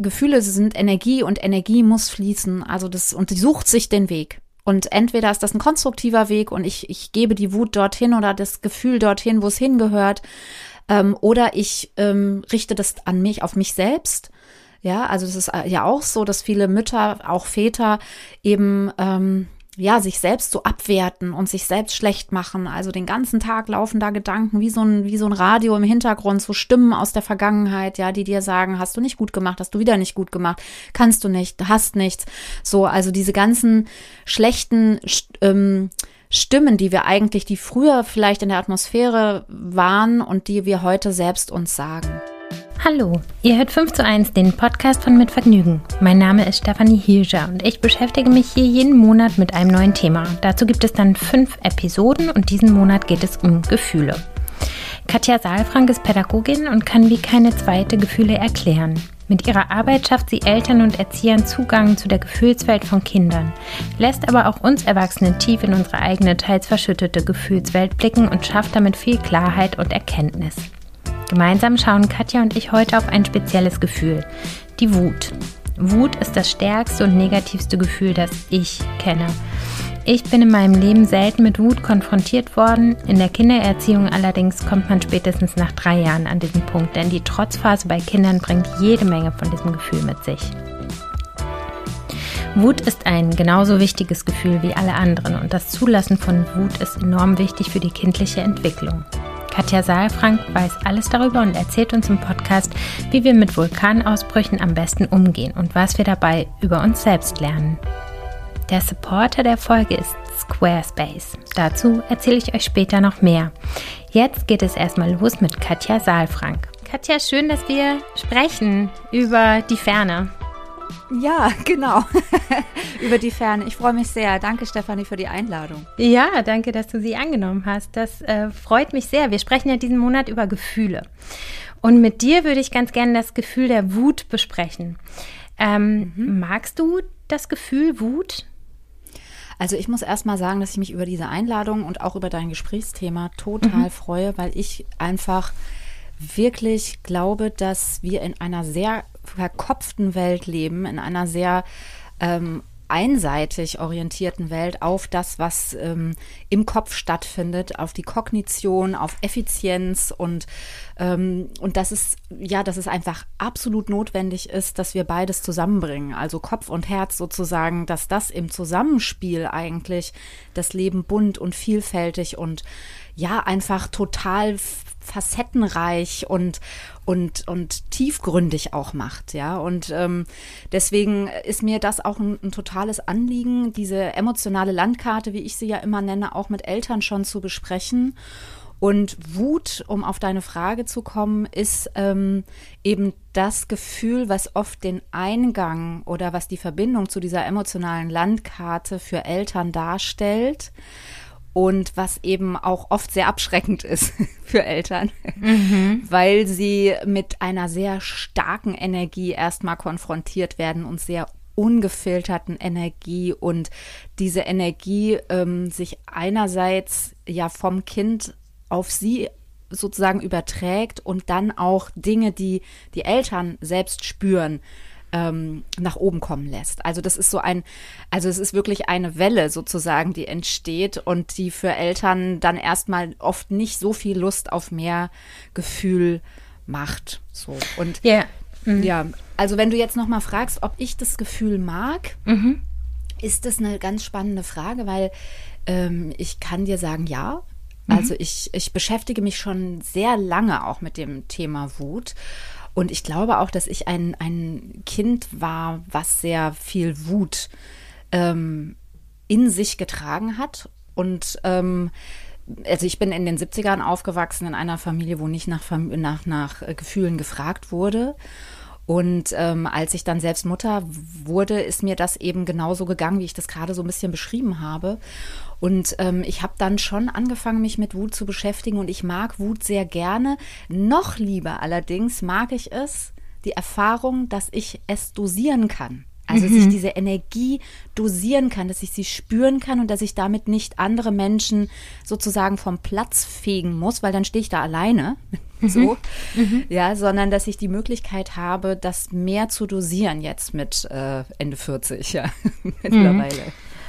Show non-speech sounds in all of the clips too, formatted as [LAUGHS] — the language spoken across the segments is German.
Gefühle sind Energie und Energie muss fließen. Also das, und die sucht sich den Weg. Und entweder ist das ein konstruktiver Weg und ich, ich gebe die Wut dorthin oder das Gefühl dorthin, wo es hingehört. Ähm, oder ich ähm, richte das an mich, auf mich selbst. Ja, also es ist äh, ja auch so, dass viele Mütter, auch Väter eben ähm, ja, sich selbst so abwerten und sich selbst schlecht machen. Also den ganzen Tag laufen da Gedanken wie so ein, wie so ein Radio im Hintergrund, so Stimmen aus der Vergangenheit, ja, die dir sagen, hast du nicht gut gemacht, hast du wieder nicht gut gemacht, kannst du nicht, hast nichts. So, also diese ganzen schlechten, ähm, Stimmen, die wir eigentlich, die früher vielleicht in der Atmosphäre waren und die wir heute selbst uns sagen. Hallo, ihr hört 5 zu 1, den Podcast von Mit Vergnügen. Mein Name ist Stefanie Hirscher und ich beschäftige mich hier jeden Monat mit einem neuen Thema. Dazu gibt es dann fünf Episoden und diesen Monat geht es um Gefühle. Katja Saalfrank ist Pädagogin und kann wie keine zweite Gefühle erklären. Mit ihrer Arbeit schafft sie Eltern und Erziehern Zugang zu der Gefühlswelt von Kindern, lässt aber auch uns Erwachsenen tief in unsere eigene, teils verschüttete Gefühlswelt blicken und schafft damit viel Klarheit und Erkenntnis. Gemeinsam schauen Katja und ich heute auf ein spezielles Gefühl, die Wut. Wut ist das stärkste und negativste Gefühl, das ich kenne. Ich bin in meinem Leben selten mit Wut konfrontiert worden. In der Kindererziehung allerdings kommt man spätestens nach drei Jahren an diesen Punkt, denn die Trotzphase bei Kindern bringt jede Menge von diesem Gefühl mit sich. Wut ist ein genauso wichtiges Gefühl wie alle anderen und das Zulassen von Wut ist enorm wichtig für die kindliche Entwicklung. Katja Saalfrank weiß alles darüber und erzählt uns im Podcast, wie wir mit Vulkanausbrüchen am besten umgehen und was wir dabei über uns selbst lernen. Der Supporter der Folge ist Squarespace. Dazu erzähle ich euch später noch mehr. Jetzt geht es erstmal los mit Katja Saalfrank. Katja, schön, dass wir sprechen über die Ferne. Ja, [LAUGHS] genau. [LAUGHS] Über die Ferne. Ich freue mich sehr. Danke, Stefanie, für die Einladung. Ja, danke, dass du sie angenommen hast. Das äh, freut mich sehr. Wir sprechen ja diesen Monat über Gefühle. Und mit dir würde ich ganz gerne das Gefühl der Wut besprechen. Ähm, mhm. Magst du das Gefühl Wut? Also ich muss erst mal sagen, dass ich mich über diese Einladung und auch über dein Gesprächsthema total mhm. freue, weil ich einfach wirklich glaube, dass wir in einer sehr verkopften Welt leben, in einer sehr ähm, einseitig orientierten Welt auf das, was ähm, im Kopf stattfindet, auf die Kognition, auf Effizienz und ähm, und dass es ja, dass es einfach absolut notwendig ist, dass wir beides zusammenbringen, also Kopf und Herz sozusagen, dass das im Zusammenspiel eigentlich das Leben bunt und vielfältig und ja einfach total facettenreich und und und tiefgründig auch macht, ja. Und ähm, deswegen ist mir das auch ein, ein totales Anliegen, diese emotionale Landkarte, wie ich sie ja immer nenne, auch mit Eltern schon zu besprechen. Und Wut, um auf deine Frage zu kommen, ist ähm, eben das Gefühl, was oft den Eingang oder was die Verbindung zu dieser emotionalen Landkarte für Eltern darstellt und was eben auch oft sehr abschreckend ist [LAUGHS] für Eltern, mhm. weil sie mit einer sehr starken Energie erstmal konfrontiert werden und sehr ungefilterten Energie und diese Energie ähm, sich einerseits ja vom Kind auf sie sozusagen überträgt und dann auch Dinge, die die Eltern selbst spüren, ähm, nach oben kommen lässt. Also das ist so ein, also es ist wirklich eine Welle sozusagen, die entsteht und die für Eltern dann erstmal oft nicht so viel Lust auf mehr Gefühl macht. So und yeah. mhm. ja, also wenn du jetzt noch mal fragst, ob ich das Gefühl mag, mhm. ist das eine ganz spannende Frage, weil ähm, ich kann dir sagen, ja. Also mhm. ich, ich beschäftige mich schon sehr lange auch mit dem Thema Wut und ich glaube auch, dass ich ein, ein Kind war, was sehr viel Wut ähm, in sich getragen hat. Und ähm, also ich bin in den 70ern aufgewachsen in einer Familie, wo nicht nach, nach, nach Gefühlen gefragt wurde. Und ähm, als ich dann selbst Mutter wurde, ist mir das eben genauso gegangen, wie ich das gerade so ein bisschen beschrieben habe. Und ähm, ich habe dann schon angefangen, mich mit Wut zu beschäftigen und ich mag Wut sehr gerne. Noch lieber allerdings mag ich es, die Erfahrung, dass ich es dosieren kann. Also, mhm. dass ich diese Energie dosieren kann, dass ich sie spüren kann und dass ich damit nicht andere Menschen sozusagen vom Platz fegen muss, weil dann stehe ich da alleine. [LAUGHS] Mhm. So, mhm. ja, sondern dass ich die Möglichkeit habe, das mehr zu dosieren jetzt mit äh, Ende 40, ja, [LAUGHS] mittlerweile.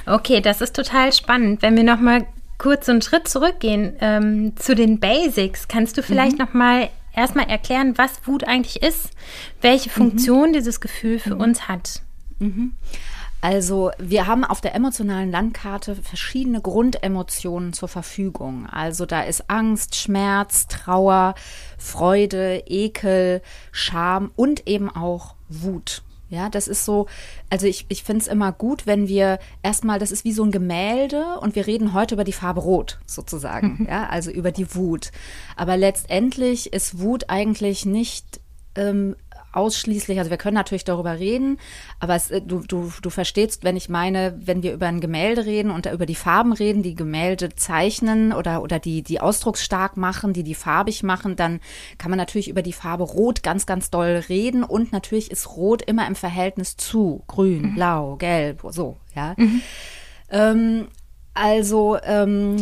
Mhm. Okay, das ist total spannend. Wenn wir nochmal kurz einen Schritt zurückgehen ähm, zu den Basics, kannst du vielleicht mhm. nochmal erstmal erklären, was Wut eigentlich ist, welche Funktion mhm. dieses Gefühl für mhm. uns hat? Mhm. Also wir haben auf der emotionalen Landkarte verschiedene Grundemotionen zur Verfügung. Also da ist Angst, Schmerz, Trauer, Freude, Ekel, Scham und eben auch Wut. Ja, das ist so, also ich, ich finde es immer gut, wenn wir erstmal, das ist wie so ein Gemälde und wir reden heute über die Farbe Rot sozusagen, [LAUGHS] ja, also über die Wut. Aber letztendlich ist Wut eigentlich nicht ähm, ausschließlich, also wir können natürlich darüber reden, aber es, äh, du, du, du verstehst, wenn ich meine, wenn wir über ein Gemälde reden und über die Farben reden, die Gemälde zeichnen oder, oder die, die ausdrucksstark machen, die die farbig machen, dann kann man natürlich über die Farbe Rot ganz, ganz doll reden und natürlich ist Rot immer im Verhältnis zu Grün, mhm. Blau, Gelb, so, ja. Mhm. Ähm, also, ähm,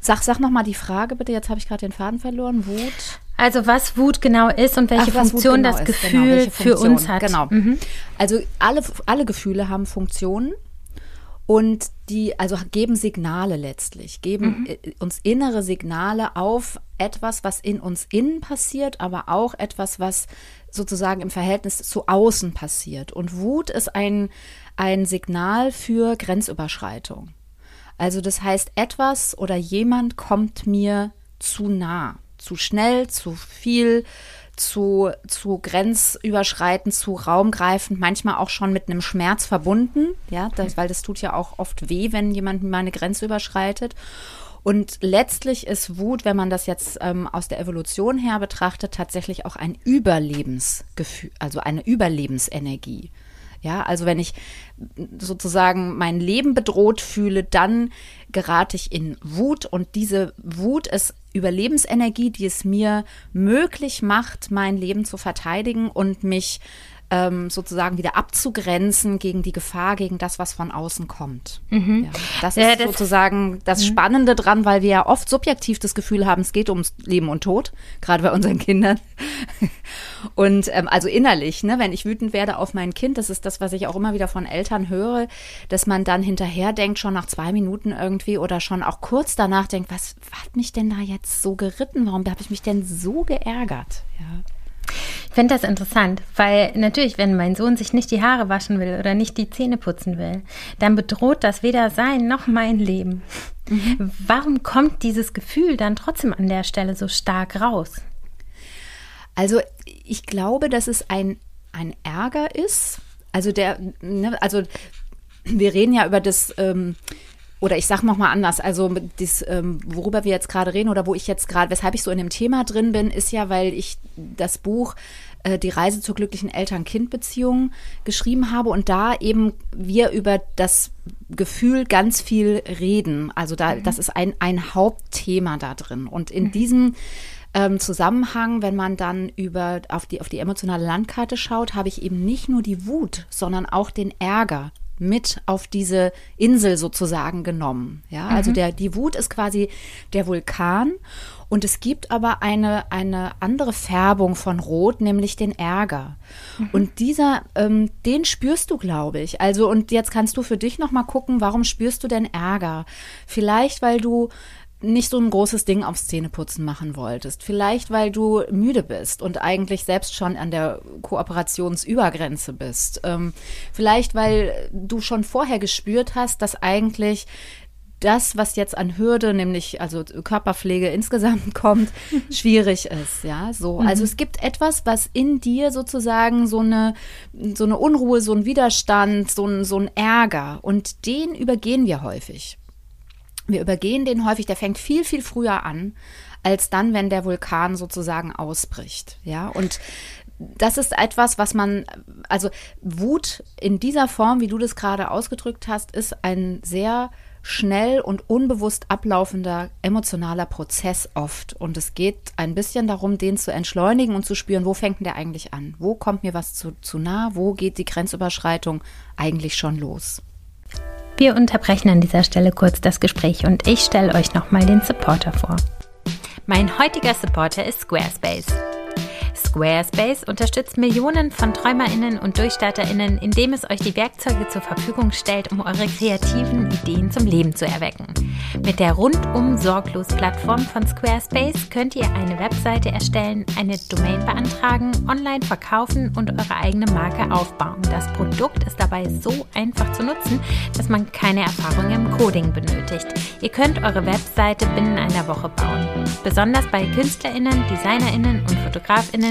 sag, sag nochmal die Frage bitte, jetzt habe ich gerade den Faden verloren, Wut. Also was Wut genau ist und welche Ach, Funktion genau das ist, genau, Gefühl genau, für uns hat. Genau. Mhm. Also alle, alle Gefühle haben Funktionen und die also geben Signale letztlich, geben mhm. Äh, uns innere Signale auf etwas, was in uns innen passiert, aber auch etwas, was sozusagen im Verhältnis zu außen passiert. Und Wut ist ein, ein Signal für Grenzüberschreitung. Also das heißt, etwas oder jemand kommt mir zu nah zu schnell, zu viel, zu, zu grenzüberschreitend, zu raumgreifend, manchmal auch schon mit einem Schmerz verbunden, ja, das, weil das tut ja auch oft weh, wenn jemand mal eine Grenze überschreitet. Und letztlich ist Wut, wenn man das jetzt ähm, aus der Evolution her betrachtet, tatsächlich auch ein Überlebensgefühl, also eine Überlebensenergie. Ja, also wenn ich sozusagen mein Leben bedroht fühle, dann gerate ich in Wut und diese Wut ist Überlebensenergie, die es mir möglich macht, mein Leben zu verteidigen und mich ähm, sozusagen wieder abzugrenzen gegen die Gefahr, gegen das, was von außen kommt. Mhm. Ja, das ja, ist das sozusagen das mhm. Spannende dran, weil wir ja oft subjektiv das Gefühl haben, es geht ums Leben und Tod, gerade bei unseren Kindern. [LAUGHS] Und ähm, also innerlich, ne, wenn ich wütend werde auf mein Kind, das ist das, was ich auch immer wieder von Eltern höre, dass man dann hinterher denkt, schon nach zwei Minuten irgendwie oder schon auch kurz danach denkt, was hat mich denn da jetzt so geritten? Warum habe ich mich denn so geärgert? Ja. Ich finde das interessant, weil natürlich, wenn mein Sohn sich nicht die Haare waschen will oder nicht die Zähne putzen will, dann bedroht das weder sein noch mein Leben. Mhm. Warum kommt dieses Gefühl dann trotzdem an der Stelle so stark raus? Also ich glaube, dass es ein, ein Ärger ist. Also der, ne, also wir reden ja über das ähm, oder ich sag noch mal anders, also das, ähm, worüber wir jetzt gerade reden oder wo ich jetzt gerade, weshalb ich so in dem Thema drin bin, ist ja, weil ich das Buch äh, Die Reise zur glücklichen Eltern-Kind-Beziehung geschrieben habe und da eben wir über das Gefühl ganz viel reden. Also da, mhm. das ist ein, ein Hauptthema da drin. Und in mhm. diesem ähm, Zusammenhang, wenn man dann über auf die, auf die emotionale Landkarte schaut, habe ich eben nicht nur die Wut, sondern auch den Ärger mit auf diese Insel sozusagen genommen. Ja, also mhm. der, die Wut ist quasi der Vulkan und es gibt aber eine, eine andere Färbung von Rot, nämlich den Ärger. Mhm. Und dieser, ähm, den spürst du, glaube ich. Also, und jetzt kannst du für dich nochmal gucken, warum spürst du denn Ärger? Vielleicht, weil du nicht so ein großes Ding aufs Zähneputzen machen wolltest. Vielleicht, weil du müde bist und eigentlich selbst schon an der Kooperationsübergrenze bist. Ähm, vielleicht, weil du schon vorher gespürt hast, dass eigentlich das, was jetzt an Hürde, nämlich also Körperpflege insgesamt [LAUGHS] kommt, schwierig ist, ja, so. Mhm. Also es gibt etwas, was in dir sozusagen so eine, so eine Unruhe, so ein Widerstand, so ein, so ein Ärger und den übergehen wir häufig. Wir übergehen den häufig, der fängt viel, viel früher an, als dann, wenn der Vulkan sozusagen ausbricht. Ja, und das ist etwas, was man, also Wut in dieser Form, wie du das gerade ausgedrückt hast, ist ein sehr schnell und unbewusst ablaufender emotionaler Prozess oft. Und es geht ein bisschen darum, den zu entschleunigen und zu spüren, wo fängt denn der eigentlich an? Wo kommt mir was zu, zu nah? Wo geht die Grenzüberschreitung eigentlich schon los? Wir unterbrechen an dieser Stelle kurz das Gespräch und ich stelle euch nochmal den Supporter vor. Mein heutiger Supporter ist Squarespace. Squarespace unterstützt Millionen von TräumerInnen und DurchstarterInnen, indem es euch die Werkzeuge zur Verfügung stellt, um eure kreativen Ideen zum Leben zu erwecken. Mit der rundum sorglos Plattform von Squarespace könnt ihr eine Webseite erstellen, eine Domain beantragen, online verkaufen und eure eigene Marke aufbauen. Das Produkt ist dabei so einfach zu nutzen, dass man keine Erfahrung im Coding benötigt. Ihr könnt eure Webseite binnen einer Woche bauen. Besonders bei KünstlerInnen, DesignerInnen und FotografInnen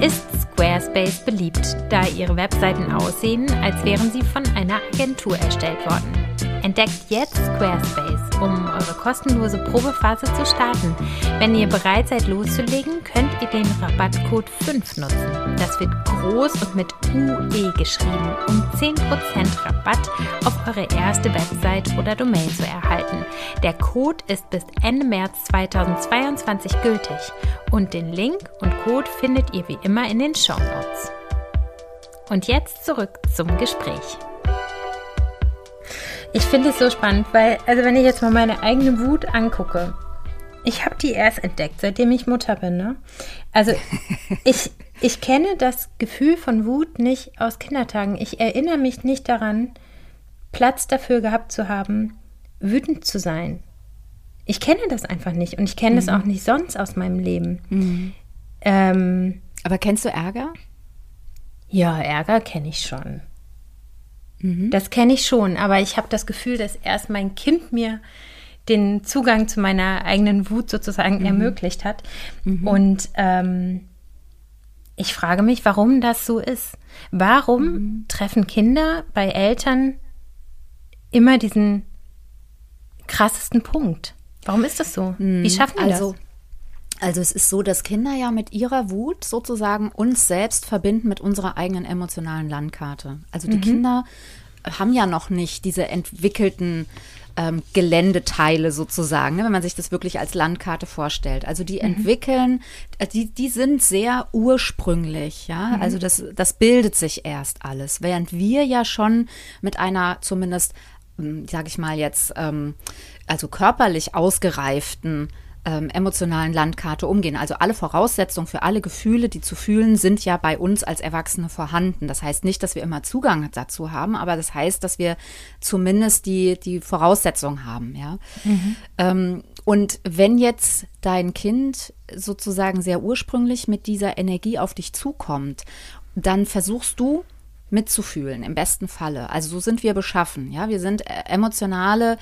ist Squarespace beliebt, da ihre Webseiten aussehen, als wären sie von einer Agentur erstellt worden. Entdeckt jetzt Squarespace, um eure kostenlose Probephase zu starten. Wenn ihr bereit seid loszulegen, könnt ihr den Rabattcode 5 nutzen. Das wird groß und mit UE geschrieben, um 10% Rabatt auf eure erste Website oder Domain zu erhalten. Der Code ist bis Ende März 2022 gültig und den Link und Code findet ihr wie immer in den Show Notes. Und jetzt zurück zum Gespräch. Ich finde es so spannend, weil, also wenn ich jetzt mal meine eigene Wut angucke, ich habe die erst entdeckt, seitdem ich Mutter bin. Ne? Also [LAUGHS] ich, ich kenne das Gefühl von Wut nicht aus Kindertagen. Ich erinnere mich nicht daran, Platz dafür gehabt zu haben, wütend zu sein. Ich kenne das einfach nicht und ich kenne mhm. das auch nicht sonst aus meinem Leben. Mhm. Ähm, Aber kennst du Ärger? Ja, Ärger kenne ich schon. Mhm. Das kenne ich schon, aber ich habe das Gefühl, dass erst mein Kind mir den Zugang zu meiner eigenen Wut sozusagen mhm. ermöglicht hat. Mhm. Und ähm, ich frage mich, warum das so ist. Warum mhm. treffen Kinder bei Eltern immer diesen krassesten Punkt? Warum ist das so? Wie mhm. schaffen die also, das? Also es ist so, dass Kinder ja mit ihrer Wut sozusagen uns selbst verbinden mit unserer eigenen emotionalen Landkarte. Also die mhm. Kinder haben ja noch nicht diese entwickelten ähm, Geländeteile sozusagen, ne, wenn man sich das wirklich als Landkarte vorstellt. Also die mhm. entwickeln, äh, die, die sind sehr ursprünglich, ja. Mhm. Also das, das bildet sich erst alles. Während wir ja schon mit einer zumindest, hm, sage ich mal jetzt, ähm, also körperlich ausgereiften ähm, emotionalen Landkarte umgehen. Also alle Voraussetzungen für alle Gefühle, die zu fühlen, sind ja bei uns als Erwachsene vorhanden. Das heißt nicht, dass wir immer Zugang dazu haben, aber das heißt, dass wir zumindest die, die Voraussetzungen haben, ja. Mhm. Ähm, und wenn jetzt dein Kind sozusagen sehr ursprünglich mit dieser Energie auf dich zukommt, dann versuchst du mitzufühlen, im besten Falle. Also so sind wir beschaffen. Ja, wir sind äh, emotionale,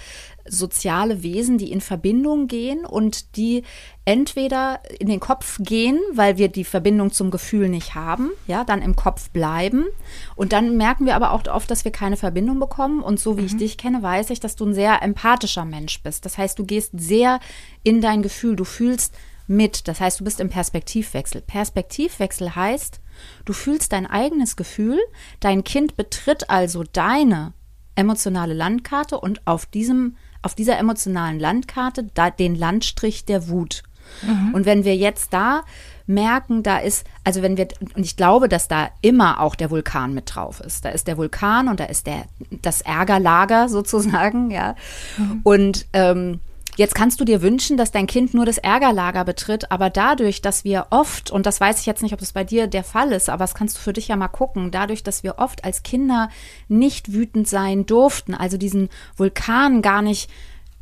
soziale Wesen, die in Verbindung gehen und die entweder in den Kopf gehen, weil wir die Verbindung zum Gefühl nicht haben, ja, dann im Kopf bleiben. Und dann merken wir aber auch oft, dass wir keine Verbindung bekommen. Und so wie mhm. ich dich kenne, weiß ich, dass du ein sehr empathischer Mensch bist. Das heißt, du gehst sehr in dein Gefühl, du fühlst mit. Das heißt, du bist im Perspektivwechsel. Perspektivwechsel heißt, Du fühlst dein eigenes Gefühl, dein Kind betritt also deine emotionale Landkarte und auf diesem auf dieser emotionalen Landkarte da, den Landstrich der Wut. Mhm. Und wenn wir jetzt da merken, da ist, also wenn wir, und ich glaube, dass da immer auch der Vulkan mit drauf ist. Da ist der Vulkan und da ist der, das Ärgerlager [LAUGHS] sozusagen, ja. Mhm. Und ähm, Jetzt kannst du dir wünschen, dass dein Kind nur das Ärgerlager betritt, aber dadurch, dass wir oft, und das weiß ich jetzt nicht, ob das bei dir der Fall ist, aber das kannst du für dich ja mal gucken, dadurch, dass wir oft als Kinder nicht wütend sein durften, also diesen Vulkan gar nicht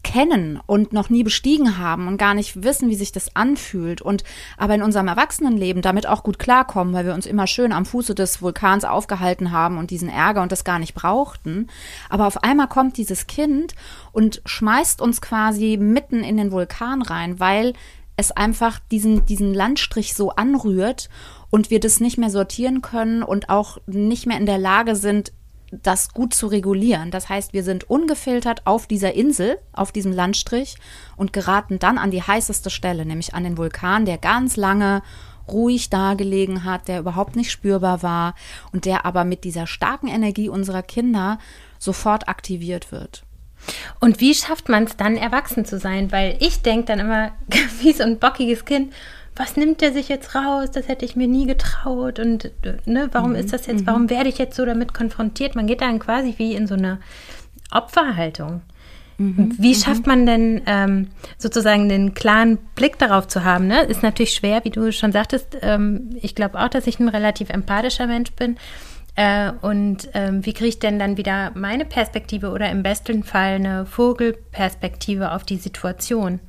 kennen und noch nie bestiegen haben und gar nicht wissen, wie sich das anfühlt und aber in unserem Erwachsenenleben damit auch gut klarkommen, weil wir uns immer schön am Fuße des Vulkans aufgehalten haben und diesen Ärger und das gar nicht brauchten. Aber auf einmal kommt dieses Kind und schmeißt uns quasi mitten in den Vulkan rein, weil es einfach diesen, diesen Landstrich so anrührt und wir das nicht mehr sortieren können und auch nicht mehr in der Lage sind, das gut zu regulieren. Das heißt, wir sind ungefiltert auf dieser Insel, auf diesem Landstrich und geraten dann an die heißeste Stelle, nämlich an den Vulkan, der ganz lange ruhig dagelegen hat, der überhaupt nicht spürbar war und der aber mit dieser starken Energie unserer Kinder sofort aktiviert wird. Und wie schafft man es dann, erwachsen zu sein? Weil ich denke dann immer, [LAUGHS] wie so ein bockiges Kind, was nimmt der sich jetzt raus? Das hätte ich mir nie getraut. Und ne, warum mhm. ist das jetzt, warum mhm. werde ich jetzt so damit konfrontiert? Man geht dann quasi wie in so eine Opferhaltung. Mhm. Wie mhm. schafft man denn ähm, sozusagen den klaren Blick darauf zu haben? Ne? Ist natürlich schwer, wie du schon sagtest. Ähm, ich glaube auch, dass ich ein relativ empathischer Mensch bin. Äh, und ähm, wie kriege ich denn dann wieder meine Perspektive oder im besten Fall eine Vogelperspektive auf die Situation?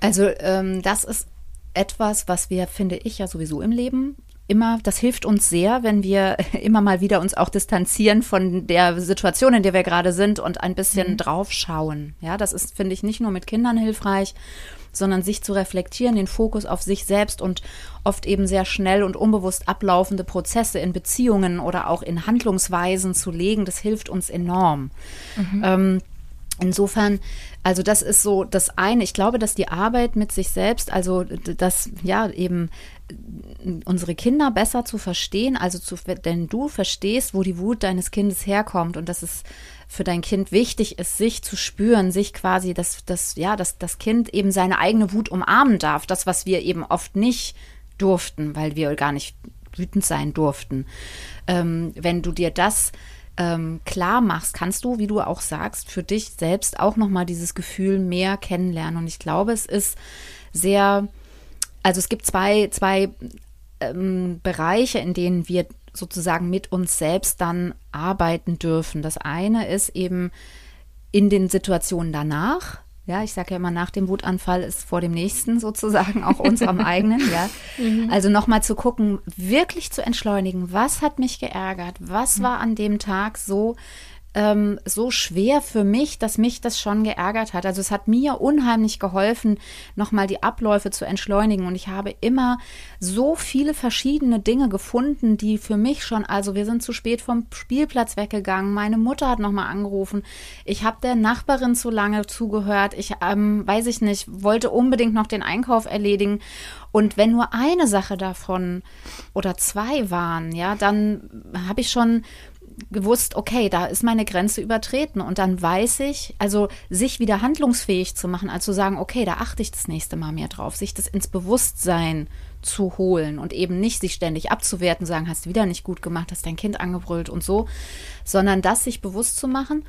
Also ähm, das ist etwas, was wir, finde ich, ja sowieso im Leben immer, das hilft uns sehr, wenn wir [LAUGHS] immer mal wieder uns auch distanzieren von der Situation, in der wir gerade sind und ein bisschen mhm. draufschauen. Ja, das ist, finde ich, nicht nur mit Kindern hilfreich, sondern sich zu reflektieren, den Fokus auf sich selbst und oft eben sehr schnell und unbewusst ablaufende Prozesse in Beziehungen oder auch in Handlungsweisen zu legen, das hilft uns enorm. Mhm. Ähm, Insofern, also das ist so das eine. Ich glaube, dass die Arbeit mit sich selbst, also das ja eben unsere Kinder besser zu verstehen, also zu, denn du verstehst, wo die Wut deines Kindes herkommt und dass es für dein Kind wichtig ist, sich zu spüren, sich quasi, dass das, ja, dass das Kind eben seine eigene Wut umarmen darf. Das, was wir eben oft nicht durften, weil wir gar nicht wütend sein durften. Ähm, wenn du dir das ähm, klar machst, kannst du, wie du auch sagst, für dich selbst auch nochmal dieses Gefühl mehr kennenlernen. Und ich glaube, es ist sehr also es gibt zwei, zwei ähm, Bereiche, in denen wir sozusagen mit uns selbst dann arbeiten dürfen. Das eine ist eben in den Situationen danach. Ja, ich sage ja immer, nach dem Wutanfall ist vor dem nächsten sozusagen, auch unserem eigenen, ja. [LAUGHS] Mhm. Also nochmal zu gucken, wirklich zu entschleunigen, was hat mich geärgert, was mhm. war an dem Tag so, ähm, so schwer für mich, dass mich das schon geärgert hat. Also es hat mir unheimlich geholfen, nochmal die Abläufe zu entschleunigen. Und ich habe immer so viele verschiedene Dinge gefunden, die für mich schon, also wir sind zu spät vom Spielplatz weggegangen. Meine Mutter hat nochmal angerufen. Ich habe der Nachbarin zu lange zugehört. Ich, ähm, weiß ich nicht, wollte unbedingt noch den Einkauf erledigen. Und wenn nur eine Sache davon oder zwei waren, ja, dann habe ich schon gewusst, okay, da ist meine Grenze übertreten und dann weiß ich, also sich wieder handlungsfähig zu machen, also zu sagen, okay, da achte ich das nächste Mal mehr drauf, sich das ins Bewusstsein zu holen und eben nicht sich ständig abzuwerten, sagen, hast du wieder nicht gut gemacht, hast dein Kind angebrüllt und so, sondern das sich bewusst zu machen.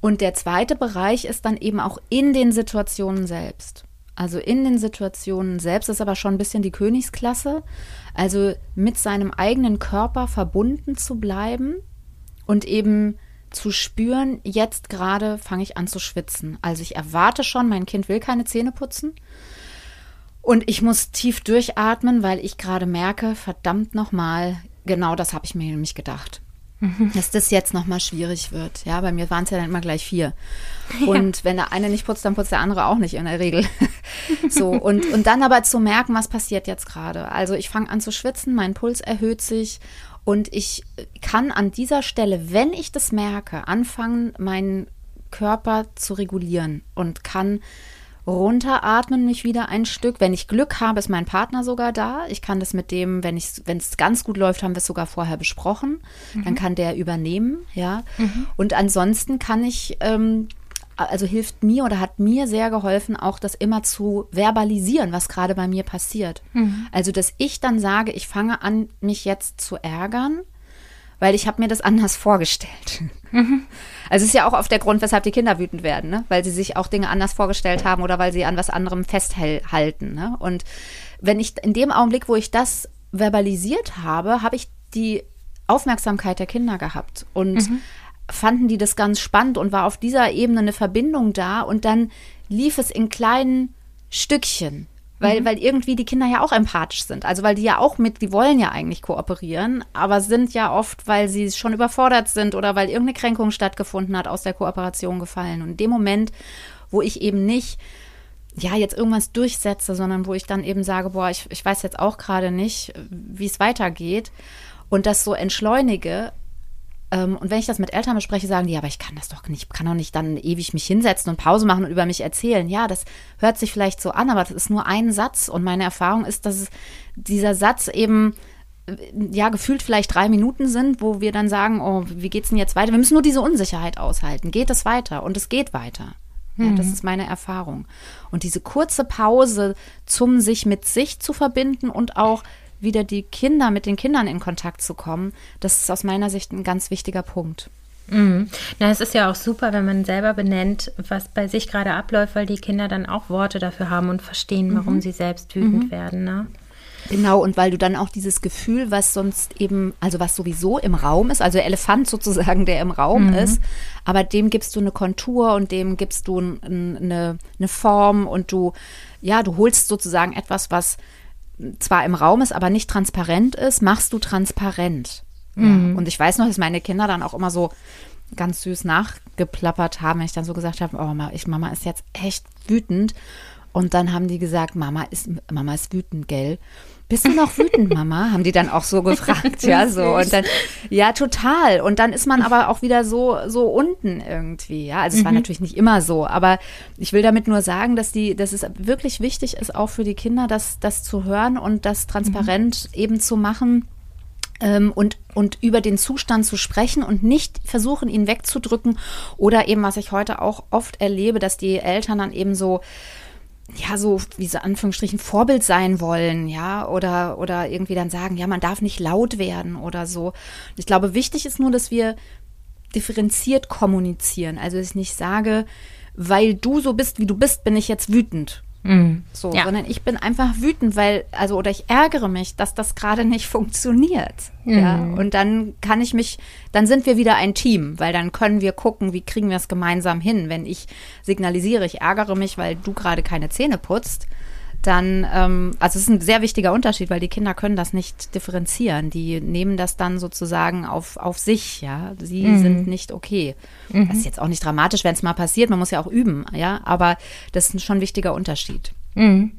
Und der zweite Bereich ist dann eben auch in den Situationen selbst. Also in den Situationen selbst ist aber schon ein bisschen die Königsklasse. Also mit seinem eigenen Körper verbunden zu bleiben und eben zu spüren, jetzt gerade fange ich an zu schwitzen. Also ich erwarte schon, mein Kind will keine Zähne putzen. Und ich muss tief durchatmen, weil ich gerade merke, verdammt nochmal, genau das habe ich mir nämlich gedacht. Mhm. Dass das jetzt nochmal schwierig wird. Ja, bei mir waren es ja dann immer gleich vier. [LAUGHS] Und ja. wenn der eine nicht putzt, dann putzt der andere auch nicht in der Regel. [LAUGHS] so, und, und dann aber zu merken, was passiert jetzt gerade. Also ich fange an zu schwitzen, mein Puls erhöht sich und ich kann an dieser Stelle, wenn ich das merke, anfangen, meinen Körper zu regulieren und kann runteratmen mich wieder ein Stück. Wenn ich Glück habe, ist mein Partner sogar da. Ich kann das mit dem, wenn ich, wenn es ganz gut läuft, haben wir es sogar vorher besprochen. Mhm. Dann kann der übernehmen, ja. Mhm. Und ansonsten kann ich ähm, also hilft mir oder hat mir sehr geholfen, auch das immer zu verbalisieren, was gerade bei mir passiert. Mhm. Also, dass ich dann sage, ich fange an, mich jetzt zu ärgern, weil ich habe mir das [LAUGHS] anders vorgestellt. Mhm. Also es ist ja auch oft der Grund, weshalb die Kinder wütend werden, ne? weil sie sich auch Dinge anders vorgestellt haben oder weil sie an was anderem festhalten. Ne? Und wenn ich in dem Augenblick, wo ich das verbalisiert habe, habe ich die Aufmerksamkeit der Kinder gehabt und mhm fanden die das ganz spannend und war auf dieser Ebene eine Verbindung da und dann lief es in kleinen Stückchen. Weil, mhm. weil irgendwie die Kinder ja auch empathisch sind. Also weil die ja auch mit, die wollen ja eigentlich kooperieren, aber sind ja oft, weil sie schon überfordert sind oder weil irgendeine Kränkung stattgefunden hat, aus der Kooperation gefallen. Und in dem Moment, wo ich eben nicht, ja, jetzt irgendwas durchsetze, sondern wo ich dann eben sage, boah, ich, ich weiß jetzt auch gerade nicht, wie es weitergeht und das so entschleunige, und wenn ich das mit Eltern bespreche, sagen die, aber ich kann das doch nicht, kann doch nicht dann ewig mich hinsetzen und Pause machen und über mich erzählen. Ja, das hört sich vielleicht so an, aber das ist nur ein Satz. Und meine Erfahrung ist, dass es, dieser Satz eben ja gefühlt vielleicht drei Minuten sind, wo wir dann sagen, oh, wie geht's denn jetzt weiter? Wir müssen nur diese Unsicherheit aushalten. Geht es weiter? Und es geht weiter. Ja, das mhm. ist meine Erfahrung. Und diese kurze Pause zum sich mit sich zu verbinden und auch wieder die Kinder mit den Kindern in Kontakt zu kommen, das ist aus meiner Sicht ein ganz wichtiger Punkt. Mhm. Na, es ist ja auch super, wenn man selber benennt, was bei sich gerade abläuft, weil die Kinder dann auch Worte dafür haben und verstehen, warum mhm. sie selbst wütend mhm. werden. Ne? Genau, und weil du dann auch dieses Gefühl, was sonst eben, also was sowieso im Raum ist, also Elefant [LAUGHS] sozusagen, der im Raum mhm. ist, aber dem gibst du eine Kontur und dem gibst du eine, eine Form und du, ja, du holst sozusagen etwas, was zwar im Raum ist, aber nicht transparent ist, machst du transparent. Mhm. Ja. Und ich weiß noch, dass meine Kinder dann auch immer so ganz süß nachgeplappert haben, wenn ich dann so gesagt habe, oh Mama, ich, Mama ist jetzt echt wütend. Und dann haben die gesagt, Mama ist, Mama ist wütend, gell? Bist du noch wütend, Mama? Haben die dann auch so [LAUGHS] gefragt, ja, so. Und dann, ja, total. Und dann ist man aber auch wieder so, so unten irgendwie, ja. Also es war mhm. natürlich nicht immer so, aber ich will damit nur sagen, dass die, dass es wirklich wichtig ist, auch für die Kinder, das, das zu hören und das transparent mhm. eben zu machen. Ähm, und, und über den Zustand zu sprechen und nicht versuchen, ihn wegzudrücken. Oder eben, was ich heute auch oft erlebe, dass die Eltern dann eben so, ja, so, wie so Anführungsstrichen, Vorbild sein wollen, ja, oder, oder irgendwie dann sagen, ja, man darf nicht laut werden oder so. Ich glaube, wichtig ist nur, dass wir differenziert kommunizieren. Also, dass ich nicht sage, weil du so bist, wie du bist, bin ich jetzt wütend. Mhm. So, ja. sondern ich bin einfach wütend, weil, also, oder ich ärgere mich, dass das gerade nicht [LAUGHS] funktioniert. Mhm. Ja, und dann kann ich mich, dann sind wir wieder ein Team, weil dann können wir gucken, wie kriegen wir es gemeinsam hin. Wenn ich signalisiere, ich ärgere mich, weil du gerade keine Zähne putzt, dann, ähm, also es ist ein sehr wichtiger Unterschied, weil die Kinder können das nicht differenzieren. Die nehmen das dann sozusagen auf, auf sich, ja. Sie mhm. sind nicht okay. Mhm. Das ist jetzt auch nicht dramatisch, wenn es mal passiert, man muss ja auch üben, ja, aber das ist schon ein wichtiger Unterschied. Mhm.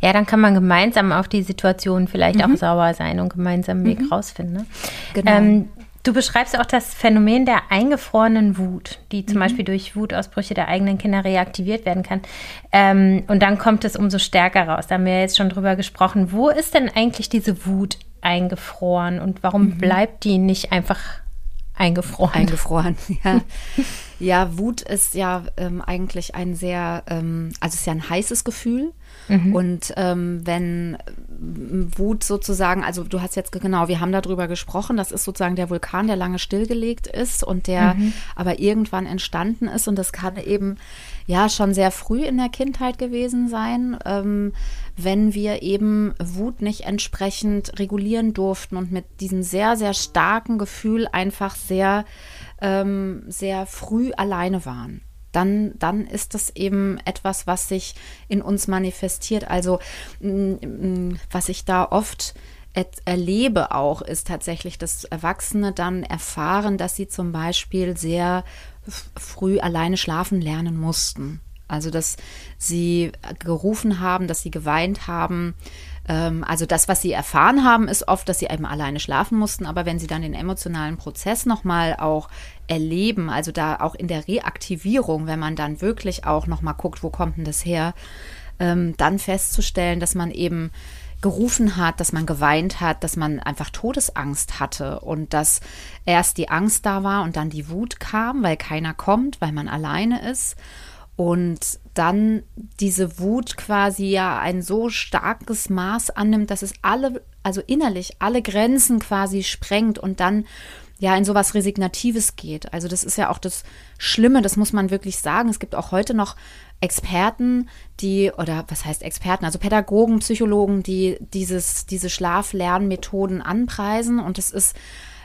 Ja, dann kann man gemeinsam auf die Situation vielleicht auch mhm. sauer sein und gemeinsam einen Weg mhm. rausfinden. Ne? Genau. Ähm, Du beschreibst auch das Phänomen der eingefrorenen Wut, die zum mhm. Beispiel durch Wutausbrüche der eigenen Kinder reaktiviert werden kann. Ähm, und dann kommt es umso stärker raus. Da haben wir jetzt schon drüber gesprochen. Wo ist denn eigentlich diese Wut eingefroren und warum mhm. bleibt die nicht einfach eingefroren? Eingefroren, [LAUGHS] ja. ja, Wut ist ja ähm, eigentlich ein sehr, ähm, also es ist ja ein heißes Gefühl. Mhm. Und ähm, wenn Wut sozusagen, also du hast jetzt genau, wir haben darüber gesprochen, das ist sozusagen der Vulkan, der lange stillgelegt ist und der mhm. aber irgendwann entstanden ist und das kann eben ja schon sehr früh in der Kindheit gewesen sein, ähm, wenn wir eben Wut nicht entsprechend regulieren durften und mit diesem sehr, sehr starken Gefühl einfach sehr, ähm, sehr früh alleine waren dann, dann ist das eben etwas, was sich in uns manifestiert. Also was ich da oft erlebe auch, ist tatsächlich, dass Erwachsene dann erfahren, dass sie zum Beispiel sehr früh alleine schlafen lernen mussten. Also dass sie gerufen haben, dass sie geweint haben, ähm, also das, was sie erfahren haben, ist oft, dass sie eben alleine schlafen mussten. Aber wenn sie dann den emotionalen Prozess nochmal auch erleben, also da auch in der Reaktivierung, wenn man dann wirklich auch nochmal guckt, wo kommt denn das her, ähm, dann festzustellen, dass man eben gerufen hat, dass man geweint hat, dass man einfach Todesangst hatte und dass erst die Angst da war und dann die Wut kam, weil keiner kommt, weil man alleine ist. Und dann diese Wut quasi ja ein so starkes Maß annimmt, dass es alle, also innerlich alle Grenzen quasi sprengt und dann ja in sowas Resignatives geht. Also das ist ja auch das Schlimme, das muss man wirklich sagen. Es gibt auch heute noch Experten, die, oder was heißt Experten, also Pädagogen, Psychologen, die dieses, diese Schlaflernmethoden anpreisen und es ist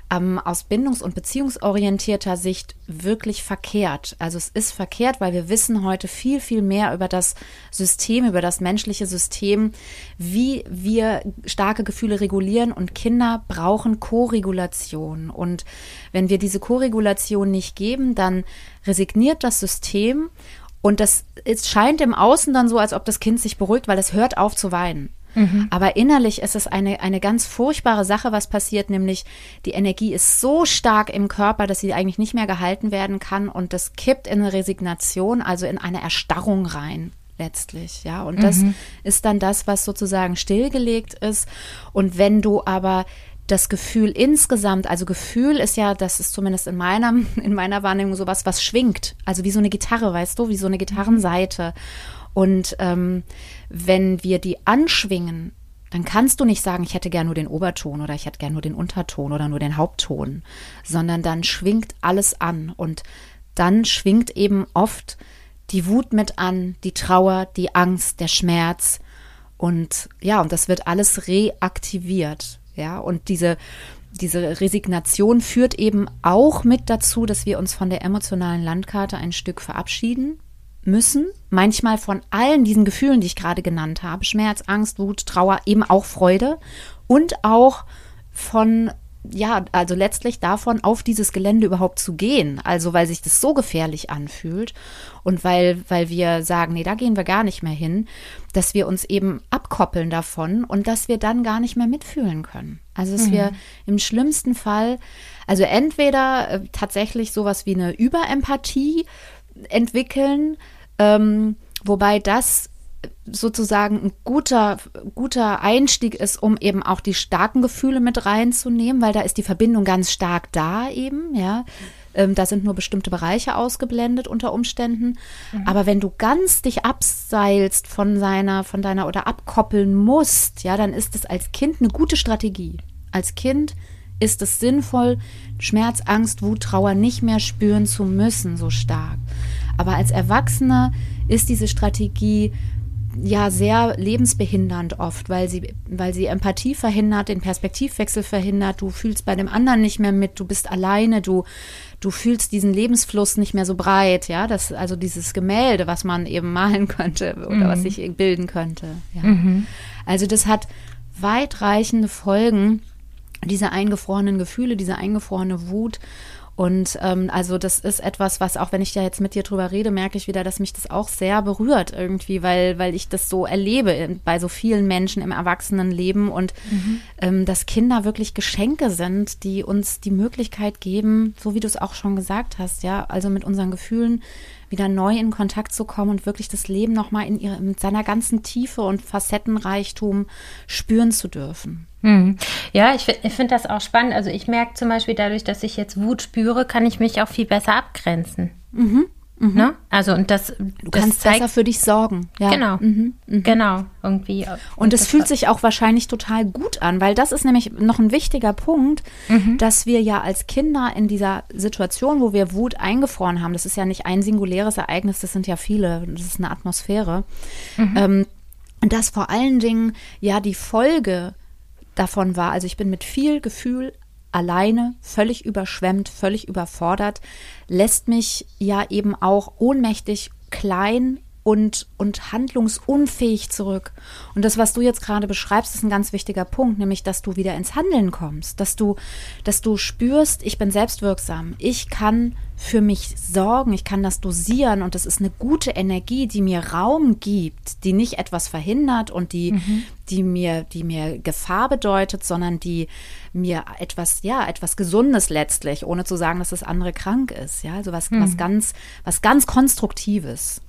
ähm, aus bindungs- und beziehungsorientierter Sicht wirklich verkehrt. Also es ist verkehrt, weil wir wissen heute viel, viel mehr über das System, über das menschliche System, wie wir starke Gefühle regulieren und Kinder brauchen Koregulation. Und wenn wir diese Koregulation nicht geben, dann resigniert das System und das es scheint im Außen dann so, als ob das Kind sich beruhigt, weil es hört auf zu weinen. Mhm. Aber innerlich ist es eine, eine ganz furchtbare Sache, was passiert, nämlich die Energie ist so stark im Körper, dass sie eigentlich nicht mehr gehalten werden kann und das kippt in eine Resignation, also in eine Erstarrung rein letztlich, ja. Und das mhm. ist dann das, was sozusagen stillgelegt ist. Und wenn du aber das Gefühl insgesamt, also Gefühl ist ja, das ist zumindest in meiner, [LAUGHS] in meiner Wahrnehmung sowas, was schwingt. Also wie so eine Gitarre, weißt du, wie so eine Gitarrenseite. Und ähm, wenn wir die anschwingen, dann kannst du nicht sagen, ich hätte gern nur den Oberton oder ich hätte gern nur den Unterton oder nur den Hauptton, sondern dann schwingt alles an und dann schwingt eben oft die Wut mit an, die Trauer, die Angst, der Schmerz und ja, und das wird alles reaktiviert, ja, und diese diese Resignation führt eben auch mit dazu, dass wir uns von der emotionalen Landkarte ein Stück verabschieden müssen, manchmal von allen diesen Gefühlen, die ich gerade genannt habe, Schmerz, Angst, Wut, Trauer, eben auch Freude. Und auch von ja, also letztlich davon, auf dieses Gelände überhaupt zu gehen. Also weil sich das so gefährlich anfühlt und weil, weil wir sagen, nee, da gehen wir gar nicht mehr hin, dass wir uns eben abkoppeln davon und dass wir dann gar nicht mehr mitfühlen können. Also dass mhm. wir im schlimmsten Fall, also entweder äh, tatsächlich sowas wie eine Überempathie entwickeln, ähm, wobei das sozusagen ein guter, guter Einstieg ist, um eben auch die starken Gefühle mit reinzunehmen, weil da ist die Verbindung ganz stark da eben, ja. Ähm, da sind nur bestimmte Bereiche ausgeblendet unter Umständen. Mhm. Aber wenn du ganz dich abseilst von seiner, von deiner oder abkoppeln musst, ja, dann ist es als Kind eine gute Strategie. Als Kind ist es sinnvoll, Schmerz, Angst, Wut, Trauer nicht mehr spüren zu müssen so stark. Aber als Erwachsener ist diese Strategie ja sehr lebensbehindernd oft, weil sie, weil sie Empathie verhindert, den Perspektivwechsel verhindert. Du fühlst bei dem anderen nicht mehr mit, du bist alleine, du, du fühlst diesen Lebensfluss nicht mehr so breit, ja. Das, also dieses Gemälde, was man eben [LAUGHS] malen könnte oder mhm. was sich bilden könnte. Ja. Mhm. Also das hat weitreichende Folgen, diese eingefrorenen Gefühle, diese eingefrorene Wut. Und ähm, also das ist etwas, was auch wenn ich da jetzt mit dir drüber rede, merke ich wieder, dass mich das auch sehr berührt irgendwie, weil, weil ich das so erlebe bei so vielen Menschen im Erwachsenenleben und mhm. ähm, dass Kinder wirklich Geschenke sind, die uns die Möglichkeit geben, so wie du es auch schon gesagt hast, ja, also mit unseren Gefühlen wieder neu in Kontakt zu kommen und wirklich das Leben nochmal in, ihre, in seiner ganzen Tiefe und Facettenreichtum spüren zu dürfen. Hm. Ja, ich, ich finde das auch spannend. Also ich merke zum Beispiel dadurch, dass ich jetzt Wut spüre, kann ich mich auch viel besser abgrenzen. Mhm. Mhm. Ne? Also und das du das kannst zeigt, besser für dich sorgen. Ja. Genau, mhm. Mhm. genau irgendwie. Und es fühlt sich auch wahrscheinlich total gut an, weil das ist nämlich noch ein wichtiger Punkt, mhm. dass wir ja als Kinder in dieser Situation, wo wir Wut eingefroren haben, das ist ja nicht ein singuläres Ereignis, das sind ja viele, das ist eine Atmosphäre, mhm. ähm, dass vor allen Dingen ja die Folge davon war, also ich bin mit viel Gefühl alleine, völlig überschwemmt, völlig überfordert, lässt mich ja eben auch ohnmächtig klein und, und handlungsunfähig zurück. Und das, was du jetzt gerade beschreibst, ist ein ganz wichtiger Punkt, nämlich, dass du wieder ins Handeln kommst, dass du, dass du spürst, ich bin selbstwirksam, ich kann für mich sorgen, ich kann das dosieren und das ist eine gute Energie, die mir Raum gibt, die nicht etwas verhindert und die, mhm. die mir, die mir Gefahr bedeutet, sondern die mir etwas, ja, etwas Gesundes letztlich, ohne zu sagen, dass das andere krank ist, ja, also was, mhm. was ganz, was ganz Konstruktives.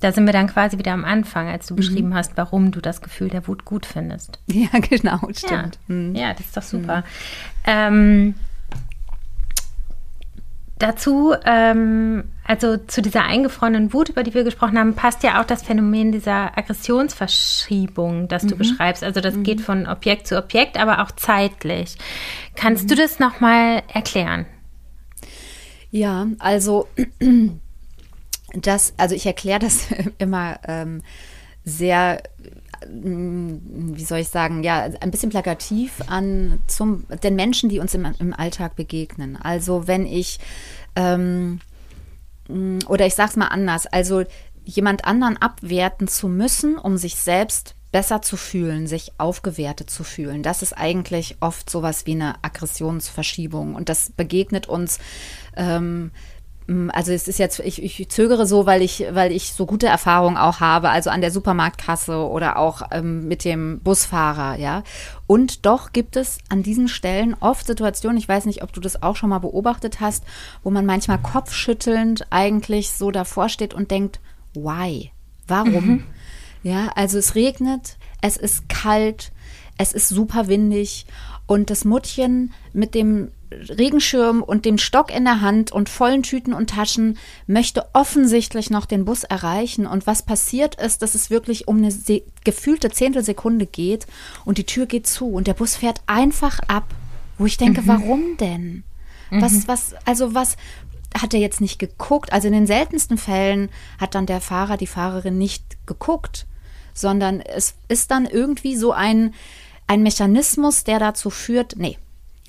Da sind wir dann quasi wieder am Anfang, als du mhm. beschrieben hast, warum du das Gefühl der Wut gut findest. Ja, [LAUGHS] genau, stimmt. Ja, mhm. ja das ist doch super. Mhm. Ähm, dazu, ähm, also zu dieser eingefrorenen Wut, über die wir gesprochen haben, passt ja auch das Phänomen dieser Aggressionsverschiebung, das du mhm. beschreibst. Also das geht mhm. von Objekt zu Objekt, aber auch zeitlich. Kannst du mhm. das nochmal erklären? Ja, also das, also ich erkläre das [LAUGHS] immer ähm, sehr, mm, wie soll ich sagen, ja, ein bisschen plakativ an zum, den Menschen, die uns im, im Alltag begegnen. Also wenn ich, ähm, mm, oder ich sage es mal anders, also jemand anderen abwerten zu müssen, um sich selbst besser zu fühlen, sich aufgewertet zu fühlen. Das ist eigentlich oft sowas wie eine Aggressionsverschiebung und das begegnet uns ähm, also es ist jetzt, ich, ich zögere so, weil ich, weil ich so gute Erfahrungen auch habe, also an der Supermarktkasse oder auch ähm, mit dem Busfahrer, ja. Und doch gibt es an diesen Stellen oft Situationen, ich weiß nicht, ob du das auch schon mal beobachtet hast, wo man manchmal kopfschüttelnd eigentlich so davor steht und denkt, why? Warum? Mhm. Ja, also es regnet, es ist kalt, es ist super windig und das Muttchen mit dem Regenschirm und dem Stock in der Hand und vollen Tüten und Taschen möchte offensichtlich noch den Bus erreichen. Und was passiert ist, dass es wirklich um eine gefühlte Zehntelsekunde geht und die Tür geht zu und der Bus fährt einfach ab. Wo ich denke, mhm. warum denn? Mhm. Was, was, also was, hat er jetzt nicht geguckt. Also in den seltensten Fällen hat dann der Fahrer, die Fahrerin nicht geguckt, sondern es ist dann irgendwie so ein, ein Mechanismus, der dazu führt, nee,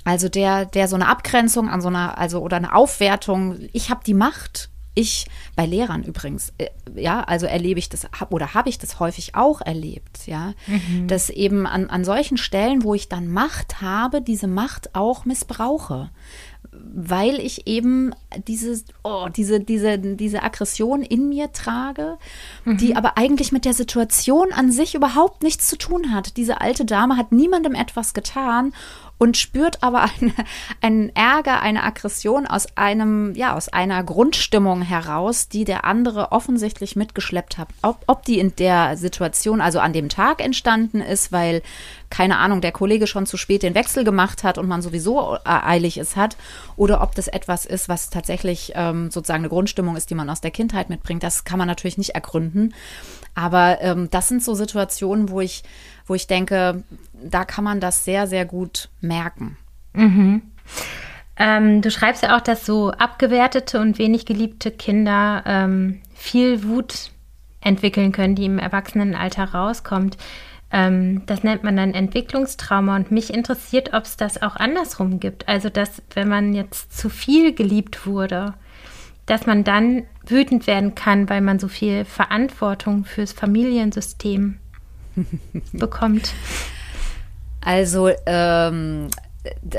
also der, der so eine Abgrenzung an so einer, also oder eine Aufwertung, ich habe die Macht. Ich, bei Lehrern übrigens, äh, ja, also erlebe ich das oder habe ich das häufig auch erlebt, ja, mhm. dass eben an, an solchen Stellen, wo ich dann Macht habe, diese Macht auch missbrauche weil ich eben diese, oh, diese, diese, diese Aggression in mir trage, mhm. die aber eigentlich mit der Situation an sich überhaupt nichts zu tun hat. Diese alte Dame hat niemandem etwas getan und spürt aber [LAUGHS] eine, einen Ärger, eine Aggression aus einem, ja, aus einer Grundstimmung heraus, die der andere offensichtlich mitgeschleppt hat. Ob, ob die in der Situation, also an dem Tag entstanden ist, weil, keine Ahnung, der Kollege schon zu spät den Wechsel gemacht hat und man sowieso eilig es hat, oder ob das etwas ist, was tatsächlich ähm, sozusagen eine Grundstimmung ist, die man aus der Kindheit mitbringt, das kann man natürlich nicht ergründen. Aber ähm, das sind so Situationen, wo ich, wo ich denke, da kann man das sehr, sehr gut merken. Mhm. Ähm, du schreibst ja auch, dass so abgewertete und wenig geliebte Kinder ähm, viel Wut entwickeln können, die im Erwachsenenalter rauskommt. Ähm, das nennt man dann Entwicklungstrauma. Und mich interessiert, ob es das auch andersrum gibt. Also, dass wenn man jetzt zu viel geliebt wurde, dass man dann wütend werden kann, weil man so viel Verantwortung fürs Familiensystem [LAUGHS] bekommt. Also, ähm,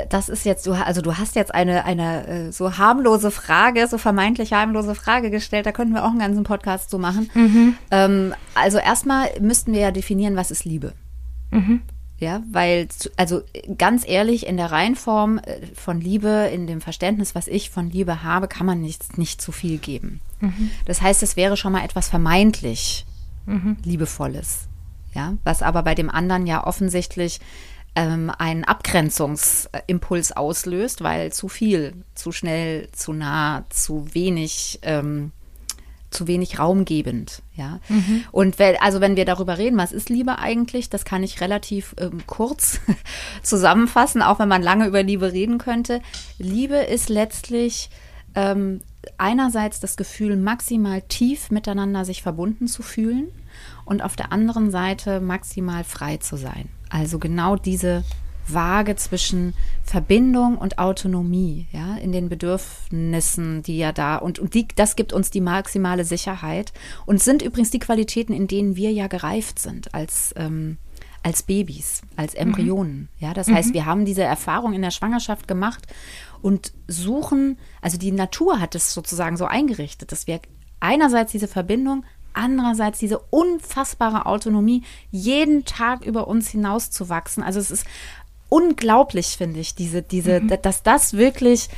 das ist jetzt, so, also du hast jetzt eine, eine äh, so harmlose Frage, so vermeintlich harmlose Frage gestellt. Da könnten wir auch einen ganzen Podcast so machen. Mhm. Ähm, also erstmal müssten wir ja definieren, was ist Liebe. Mhm. Ja, weil, also ganz ehrlich, in der Reihenform äh, von Liebe, in dem Verständnis, was ich von Liebe habe, kann man nicht, nicht zu viel geben. Mhm. Das heißt, es wäre schon mal etwas vermeintlich mhm. Liebevolles. Ja, was aber bei dem anderen ja offensichtlich ähm, einen Abgrenzungsimpuls auslöst, weil zu viel, zu schnell, zu nah, zu wenig, ähm, zu wenig raumgebend, ja. Mhm. Und wenn, also wenn wir darüber reden, was ist Liebe eigentlich, das kann ich relativ ähm, kurz [LAUGHS] zusammenfassen, auch wenn man lange über Liebe reden könnte. Liebe ist letztlich ähm, einerseits das Gefühl, maximal tief miteinander sich verbunden zu fühlen und auf der anderen Seite maximal frei zu sein. Also genau diese Waage zwischen Verbindung und Autonomie, ja, in den Bedürfnissen, die ja da und, und die, das gibt uns die maximale Sicherheit und sind übrigens die Qualitäten, in denen wir ja gereift sind als ähm, als Babys, als Embryonen. Mhm. Ja, das mhm. heißt, wir haben diese Erfahrung in der Schwangerschaft gemacht und suchen, also die Natur hat es sozusagen so eingerichtet, dass wir einerseits diese Verbindung, andererseits diese unfassbare Autonomie, jeden Tag über uns hinaus zu wachsen. Also es ist unglaublich, finde ich, diese, diese, mhm. dass das wirklich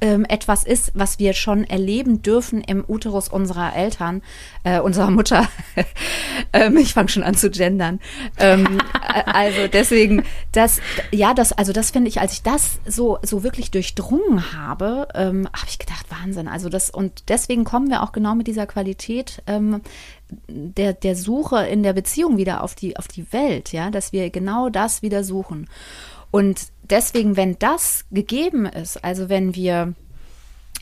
ähm, etwas ist, was wir schon erleben dürfen im Uterus unserer Eltern, äh, unserer Mutter. [LAUGHS] ähm, ich fange schon an zu gendern. Ähm, also deswegen, das, ja, das, also das finde ich, als ich das so, so wirklich durchdrungen habe, ähm, habe ich gedacht, Wahnsinn. Also das, und deswegen kommen wir auch genau mit dieser Qualität ähm, der, der Suche in der Beziehung wieder auf die, auf die Welt, ja, dass wir genau das wieder suchen. Und deswegen, wenn das gegeben ist, also wenn wir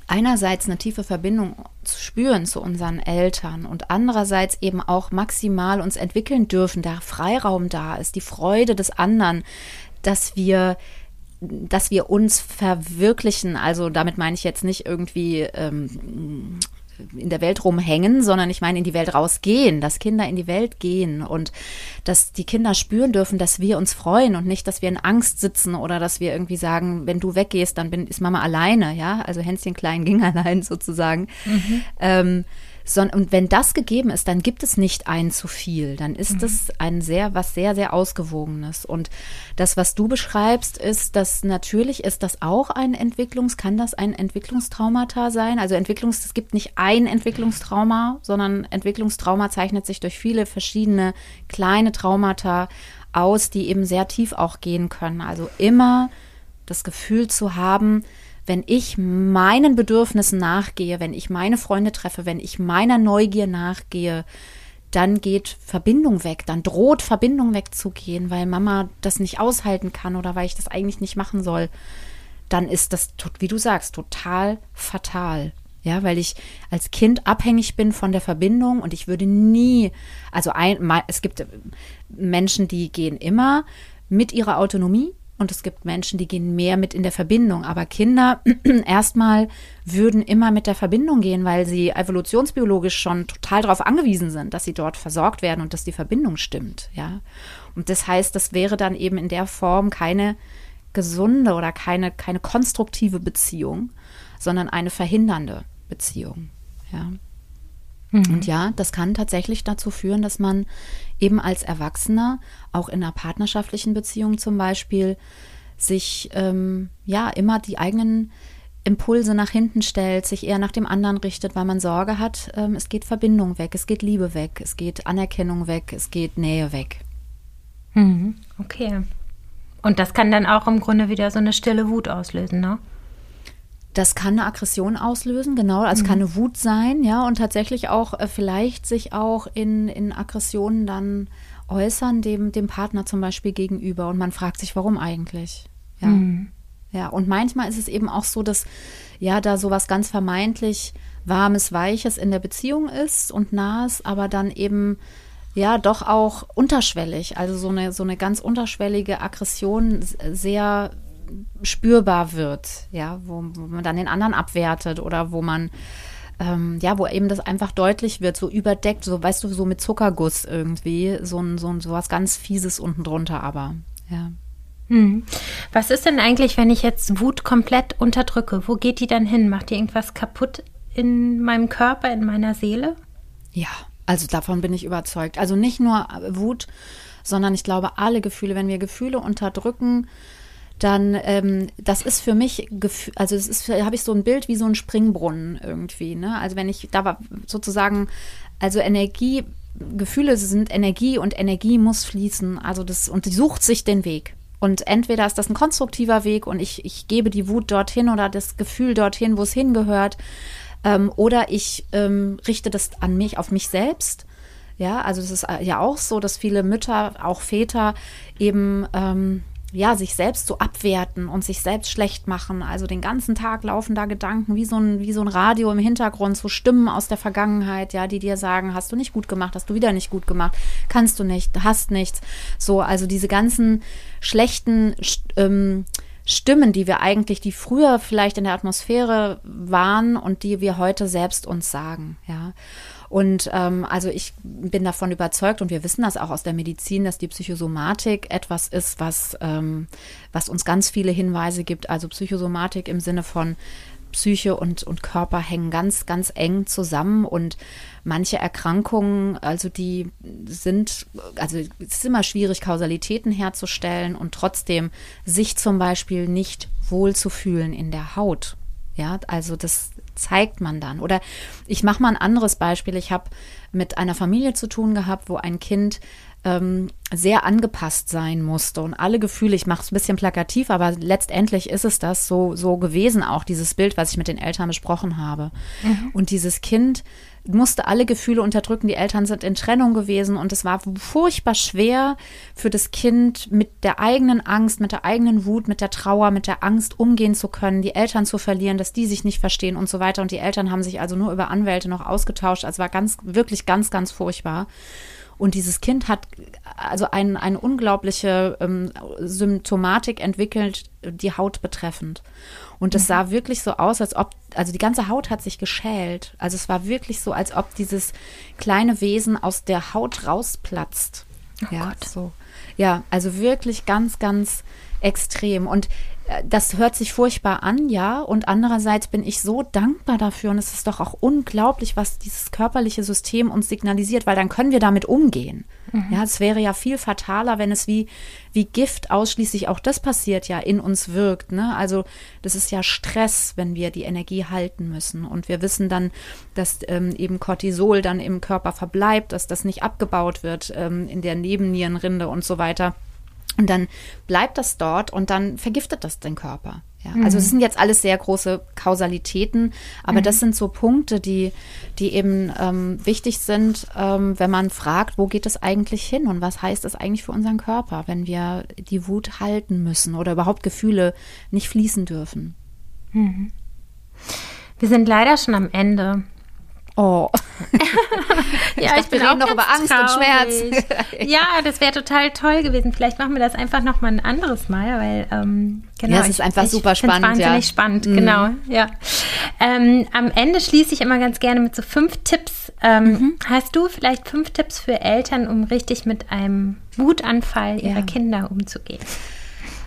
einerseits eine tiefe Verbindung spüren zu unseren Eltern und andererseits eben auch maximal uns entwickeln dürfen, da Freiraum da ist, die Freude des anderen, dass wir dass wir uns verwirklichen, also damit meine ich jetzt nicht irgendwie ähm, in der Welt rumhängen, sondern ich meine in die Welt rausgehen, dass Kinder in die Welt gehen und dass die Kinder spüren dürfen, dass wir uns freuen und nicht, dass wir in Angst sitzen oder dass wir irgendwie sagen, wenn du weggehst, dann bin, ist Mama alleine, ja, also Hänschen klein ging [LAUGHS] allein sozusagen. Mhm. Ähm, Son und wenn das gegeben ist, dann gibt es nicht ein zu viel. Dann ist es ein sehr, was sehr, sehr ausgewogenes. Und das, was du beschreibst, ist, dass natürlich ist das auch ein Entwicklungs, kann das ein Entwicklungstraumata sein? Also Entwicklungs, es gibt nicht ein Entwicklungstrauma, sondern Entwicklungstrauma zeichnet sich durch viele verschiedene kleine Traumata aus, die eben sehr tief auch gehen können. Also immer das Gefühl zu haben, wenn ich meinen Bedürfnissen nachgehe, wenn ich meine Freunde treffe, wenn ich meiner Neugier nachgehe, dann geht Verbindung weg, dann droht Verbindung wegzugehen, weil Mama das nicht aushalten kann oder weil ich das eigentlich nicht machen soll, dann ist das, wie du sagst, total fatal. Ja, weil ich als Kind abhängig bin von der Verbindung und ich würde nie, also ein, es gibt Menschen, die gehen immer mit ihrer Autonomie und es gibt Menschen, die gehen mehr mit in der Verbindung. Aber Kinder [CLEARS THROAT] erstmal würden immer mit der Verbindung gehen, weil sie evolutionsbiologisch schon total darauf angewiesen sind, dass sie dort versorgt werden und dass die Verbindung stimmt. Ja. Und das heißt, das wäre dann eben in der Form keine gesunde oder keine, keine konstruktive Beziehung, sondern eine verhindernde Beziehung. Ja. Mhm. Und ja, das kann tatsächlich dazu führen, dass man eben als Erwachsener, auch in einer partnerschaftlichen Beziehung zum Beispiel, sich ähm, ja immer die eigenen Impulse nach hinten stellt, sich eher nach dem anderen richtet, weil man Sorge hat, ähm, es geht Verbindung weg, es geht Liebe weg, es geht Anerkennung weg, es geht Nähe weg. Mhm. Okay. Und das kann dann auch im Grunde wieder so eine stille Wut auslösen, ne? Das kann eine Aggression auslösen, genau. Also mhm. kann eine Wut sein, ja, und tatsächlich auch äh, vielleicht sich auch in, in Aggressionen dann äußern, dem, dem Partner zum Beispiel gegenüber. Und man fragt sich, warum eigentlich? Ja. Mhm. Ja, und manchmal ist es eben auch so, dass ja da sowas ganz vermeintlich warmes, weiches in der Beziehung ist und nahes, aber dann eben ja doch auch unterschwellig, also so eine so eine ganz unterschwellige Aggression sehr spürbar wird, ja, wo, wo man dann den anderen abwertet oder wo man ähm, ja, wo eben das einfach deutlich wird, so überdeckt, so weißt du, so mit Zuckerguss irgendwie, so ein, so, ein, so was ganz Fieses unten drunter, aber ja. Hm. Was ist denn eigentlich, wenn ich jetzt Wut komplett unterdrücke? Wo geht die dann hin? Macht die irgendwas kaputt in meinem Körper, in meiner Seele? Ja, also davon bin ich überzeugt. Also nicht nur Wut, sondern ich glaube, alle Gefühle, wenn wir Gefühle unterdrücken, dann ähm, das ist für mich, also es ist, habe ich so ein Bild wie so ein Springbrunnen irgendwie. Ne? Also wenn ich da war sozusagen, also Energie, Gefühle sind Energie und Energie muss fließen. Also das und die sucht sich den Weg. Und entweder ist das ein konstruktiver Weg und ich, ich gebe die Wut dorthin oder das Gefühl dorthin, wo es hingehört. Ähm, oder ich ähm, richte das an mich, auf mich selbst. Ja, also es ist ja auch so, dass viele Mütter, auch Väter eben ähm, ja, sich selbst so abwerten und sich selbst schlecht machen. Also den ganzen Tag laufen da Gedanken wie so ein, wie so ein Radio im Hintergrund, so Stimmen aus der Vergangenheit, ja, die dir sagen, hast du nicht gut gemacht, hast du wieder nicht gut gemacht, kannst du nicht, hast nichts. So, also diese ganzen schlechten ähm, Stimmen, die wir eigentlich, die früher vielleicht in der Atmosphäre waren und die wir heute selbst uns sagen, ja. Und ähm, also ich bin davon überzeugt und wir wissen das auch aus der Medizin, dass die Psychosomatik etwas ist, was, ähm, was uns ganz viele Hinweise gibt. Also Psychosomatik im Sinne von Psyche und, und Körper hängen ganz, ganz eng zusammen und manche Erkrankungen, also die sind, also es ist immer schwierig, Kausalitäten herzustellen und trotzdem sich zum Beispiel nicht wohlzufühlen in der Haut. Ja, also das zeigt man dann. Oder ich mache mal ein anderes Beispiel. Ich habe mit einer Familie zu tun gehabt, wo ein Kind ähm, sehr angepasst sein musste und alle Gefühle, ich mache es ein bisschen plakativ, aber letztendlich ist es das so, so gewesen, auch dieses Bild, was ich mit den Eltern besprochen habe. Mhm. Und dieses Kind musste alle Gefühle unterdrücken. Die Eltern sind in Trennung gewesen und es war furchtbar schwer für das Kind mit der eigenen Angst, mit der eigenen Wut, mit der Trauer, mit der Angst umgehen zu können, die Eltern zu verlieren, dass die sich nicht verstehen und so weiter. Und die Eltern haben sich also nur über Anwälte noch ausgetauscht. Also war ganz, wirklich ganz, ganz furchtbar. Und dieses Kind hat also ein, eine unglaubliche ähm, Symptomatik entwickelt, die Haut betreffend. Und es mhm. sah wirklich so aus, als ob, also die ganze Haut hat sich geschält. Also es war wirklich so, als ob dieses kleine Wesen aus der Haut rausplatzt. Oh ja, Gott. so. Ja, also wirklich ganz, ganz Extrem. Und äh, das hört sich furchtbar an, ja. Und andererseits bin ich so dankbar dafür. Und es ist doch auch unglaublich, was dieses körperliche System uns signalisiert, weil dann können wir damit umgehen. Mhm. Ja, es wäre ja viel fataler, wenn es wie, wie Gift ausschließlich auch das passiert ja in uns wirkt. Ne? Also das ist ja Stress, wenn wir die Energie halten müssen. Und wir wissen dann, dass ähm, eben Cortisol dann im Körper verbleibt, dass das nicht abgebaut wird ähm, in der Nebennierenrinde und so weiter. Und dann bleibt das dort und dann vergiftet das den Körper. Ja, mhm. Also es sind jetzt alles sehr große Kausalitäten, aber mhm. das sind so Punkte, die, die eben ähm, wichtig sind, ähm, wenn man fragt, wo geht es eigentlich hin und was heißt es eigentlich für unseren Körper, wenn wir die Wut halten müssen oder überhaupt Gefühle nicht fließen dürfen. Mhm. Wir sind leider schon am Ende. Oh. [LAUGHS] ja, ich, ich bin auch noch über Angst traurig. und Schmerz. [LAUGHS] ja, das wäre total toll gewesen. Vielleicht machen wir das einfach noch mal ein anderes Mal, weil ähm, genau. Ja, es ist einfach ich, super ich spannend. Wahnsinnig ja. spannend, mhm. genau. Ja. Ähm, am Ende schließe ich immer ganz gerne mit so fünf Tipps. Ähm, mhm. Hast du vielleicht fünf Tipps für Eltern, um richtig mit einem Wutanfall ihrer ja. Kinder umzugehen?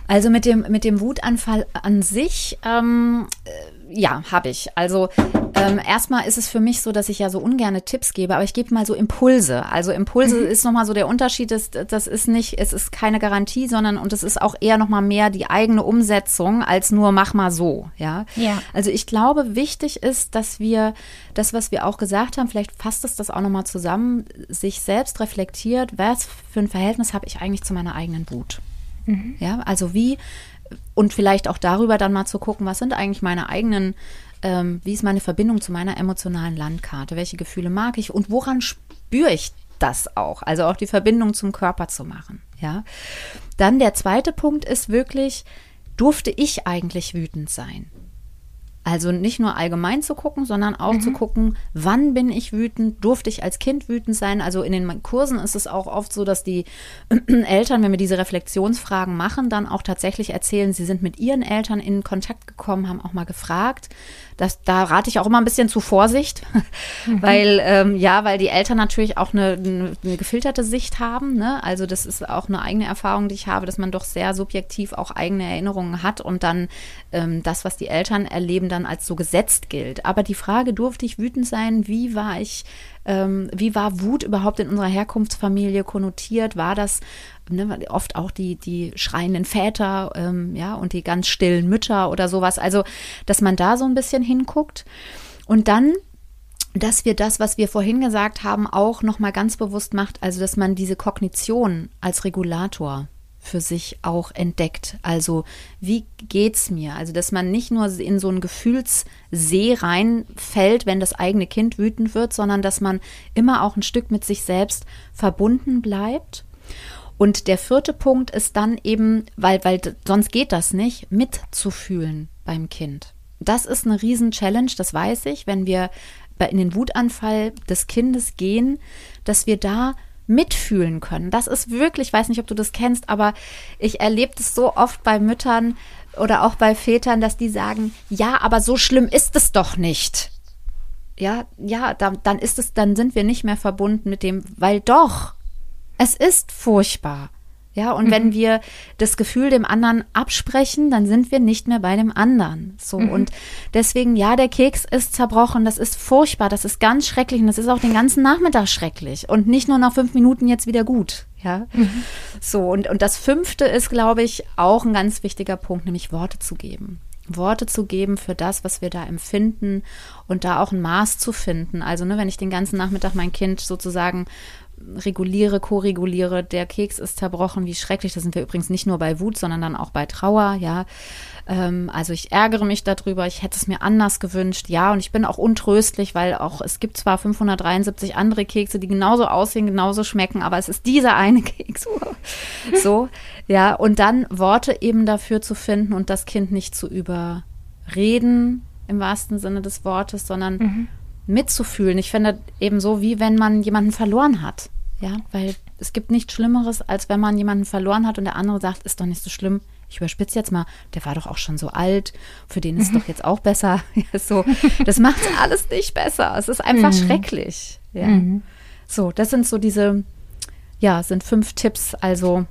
Also mit dem, mit dem Wutanfall an sich, ähm, äh, ja, habe ich. Also ähm, erstmal ist es für mich so, dass ich ja so ungerne Tipps gebe, aber ich gebe mal so Impulse. Also Impulse mhm. ist nochmal so der Unterschied, das, das ist nicht, es ist keine Garantie, sondern und es ist auch eher nochmal mehr die eigene Umsetzung als nur mach mal so, ja. ja. Also ich glaube, wichtig ist, dass wir das, was wir auch gesagt haben, vielleicht fasst es das auch nochmal zusammen, sich selbst reflektiert, was für ein Verhältnis habe ich eigentlich zu meiner eigenen Wut. Mhm. Ja, also wie und vielleicht auch darüber dann mal zu gucken, was sind eigentlich meine eigenen, ähm, wie ist meine Verbindung zu meiner emotionalen Landkarte, welche Gefühle mag ich und woran spüre ich das auch, also auch die Verbindung zum Körper zu machen, ja. Dann der zweite Punkt ist wirklich, durfte ich eigentlich wütend sein? Also nicht nur allgemein zu gucken, sondern auch mhm. zu gucken, wann bin ich wütend, durfte ich als Kind wütend sein. Also in den Kursen ist es auch oft so, dass die [CLEARS THROAT] Eltern, wenn wir diese Reflexionsfragen machen, dann auch tatsächlich erzählen, sie sind mit ihren Eltern in Kontakt gekommen, haben auch mal gefragt, das, da rate ich auch immer ein bisschen zu Vorsicht, [LAUGHS] mhm. weil ähm, ja, weil die Eltern natürlich auch eine, eine gefilterte Sicht haben. Ne? Also das ist auch eine eigene Erfahrung, die ich habe, dass man doch sehr subjektiv auch eigene Erinnerungen hat und dann ähm, das, was die Eltern erleben, dann als so gesetzt gilt. Aber die Frage, durfte ich wütend sein? Wie war ich ähm, wie war Wut überhaupt in unserer Herkunftsfamilie konnotiert? War das ne, oft auch die, die schreienden Väter ähm, ja, und die ganz stillen Mütter oder sowas? Also, dass man da so ein bisschen hinguckt. Und dann dass wir das, was wir vorhin gesagt haben, auch nochmal ganz bewusst macht, also dass man diese Kognition als Regulator für sich auch entdeckt. Also wie geht's mir? Also dass man nicht nur in so einen Gefühlssee reinfällt, wenn das eigene Kind wütend wird, sondern dass man immer auch ein Stück mit sich selbst verbunden bleibt. Und der vierte Punkt ist dann eben, weil, weil sonst geht das nicht, mitzufühlen beim Kind. Das ist eine Riesen-Challenge, das weiß ich, wenn wir in den Wutanfall des Kindes gehen, dass wir da mitfühlen können. Das ist wirklich, ich weiß nicht, ob du das kennst, aber ich erlebe das so oft bei Müttern oder auch bei Vätern, dass die sagen, ja, aber so schlimm ist es doch nicht. Ja, ja, dann, dann ist es, dann sind wir nicht mehr verbunden mit dem, weil doch, es ist furchtbar. Ja, und mhm. wenn wir das Gefühl dem anderen absprechen, dann sind wir nicht mehr bei dem anderen. So, mhm. und deswegen, ja, der Keks ist zerbrochen, das ist furchtbar, das ist ganz schrecklich und das ist auch den ganzen Nachmittag schrecklich und nicht nur nach fünf Minuten jetzt wieder gut. Ja, mhm. so, und, und das fünfte ist, glaube ich, auch ein ganz wichtiger Punkt, nämlich Worte zu geben. Worte zu geben für das, was wir da empfinden und da auch ein Maß zu finden. Also, ne, wenn ich den ganzen Nachmittag mein Kind sozusagen reguliere, koreguliere, der Keks ist zerbrochen, wie schrecklich. Das sind wir übrigens nicht nur bei Wut, sondern dann auch bei Trauer, ja. Ähm, also ich ärgere mich darüber, ich hätte es mir anders gewünscht, ja. Und ich bin auch untröstlich, weil auch es gibt zwar 573 andere Kekse, die genauso aussehen, genauso schmecken, aber es ist dieser eine [LAUGHS] Keks. so, ja. Und dann Worte eben dafür zu finden und das Kind nicht zu überreden, im wahrsten Sinne des Wortes, sondern mhm mitzufühlen. Ich finde eben so, wie wenn man jemanden verloren hat. Ja, weil es gibt nichts Schlimmeres, als wenn man jemanden verloren hat und der andere sagt, ist doch nicht so schlimm. Ich überspitze jetzt mal, der war doch auch schon so alt, für den ist mhm. doch jetzt auch besser. [LAUGHS] Ja, so, das macht alles nicht besser. Es ist einfach mhm. schrecklich. Ja. Mhm. So, das sind so diese, ja, sind fünf Tipps. Also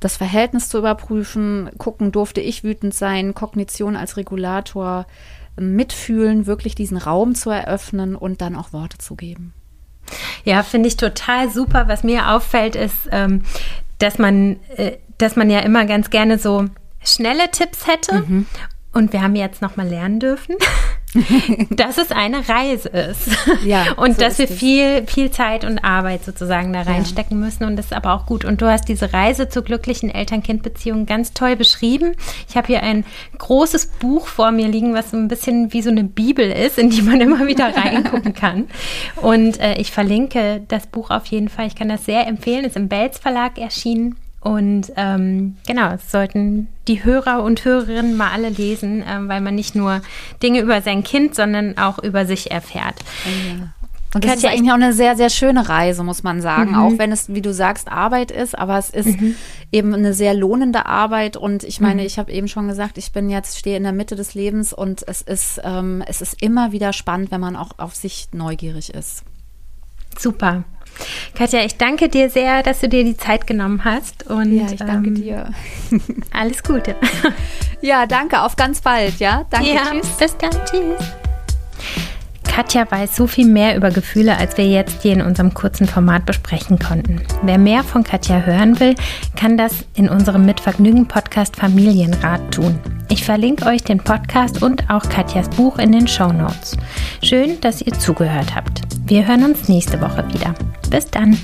das Verhältnis zu überprüfen, gucken, durfte ich wütend sein, Kognition als Regulator, mitfühlen, wirklich diesen Raum zu eröffnen und dann auch Worte zu geben. Ja, finde ich total super. Was mir auffällt, ist, ähm, dass man, äh, dass man ja immer ganz gerne so schnelle Tipps hätte. Mhm. Und wir haben jetzt noch mal lernen dürfen, [LAUGHS] dass es eine Reise ist. [LAUGHS] Ja, und so dass wir viel, viel Zeit und Arbeit sozusagen da reinstecken ja. müssen. Und das ist aber auch gut. Und du hast diese Reise zur glücklichen Eltern-Kind-Beziehung ganz toll beschrieben. Ich habe hier ein großes Buch vor mir liegen, was so ein bisschen wie so eine Bibel ist, in die man immer wieder [LAUGHS] reingucken kann. Und äh, ich verlinke das Buch auf jeden Fall. Ich kann das sehr empfehlen. Ist im Belz Verlag erschienen. Und ähm, genau, es sollten die Hörer und Hörerinnen mal alle lesen, ähm, weil man nicht nur Dinge über sein Kind, sondern auch über sich erfährt. Ja. Und das Katja, ist eigentlich auch eine sehr, sehr schöne Reise, muss man sagen. Mhm. Auch wenn es, wie du sagst, Arbeit ist, aber es ist mhm. eben eine sehr lohnende Arbeit. Und ich meine, mhm. ich habe eben schon gesagt, ich bin jetzt, stehe in der Mitte des Lebens und es ist, ähm, es ist immer wieder spannend, wenn man auch auf sich neugierig ist. Super. Katja, ich danke dir sehr, dass du dir die Zeit genommen hast. Und, ja, ich danke ähm, dir. [LAUGHS] Alles Gute. Ja, danke. Auf ganz bald. Ja, danke. Ja, tschüss. Bis dann. Tschüss. Katja weiß so viel mehr über Gefühle, als wir jetzt hier in unserem kurzen Format besprechen konnten. Wer mehr von Katja hören will, kann das in unserem Mitvergnügen-Podcast Familienrat tun. Ich verlinke euch den Podcast und auch Katjas Buch in den Show Notes. Schön, dass ihr zugehört habt. Wir hören uns nächste Woche wieder. Bis dann.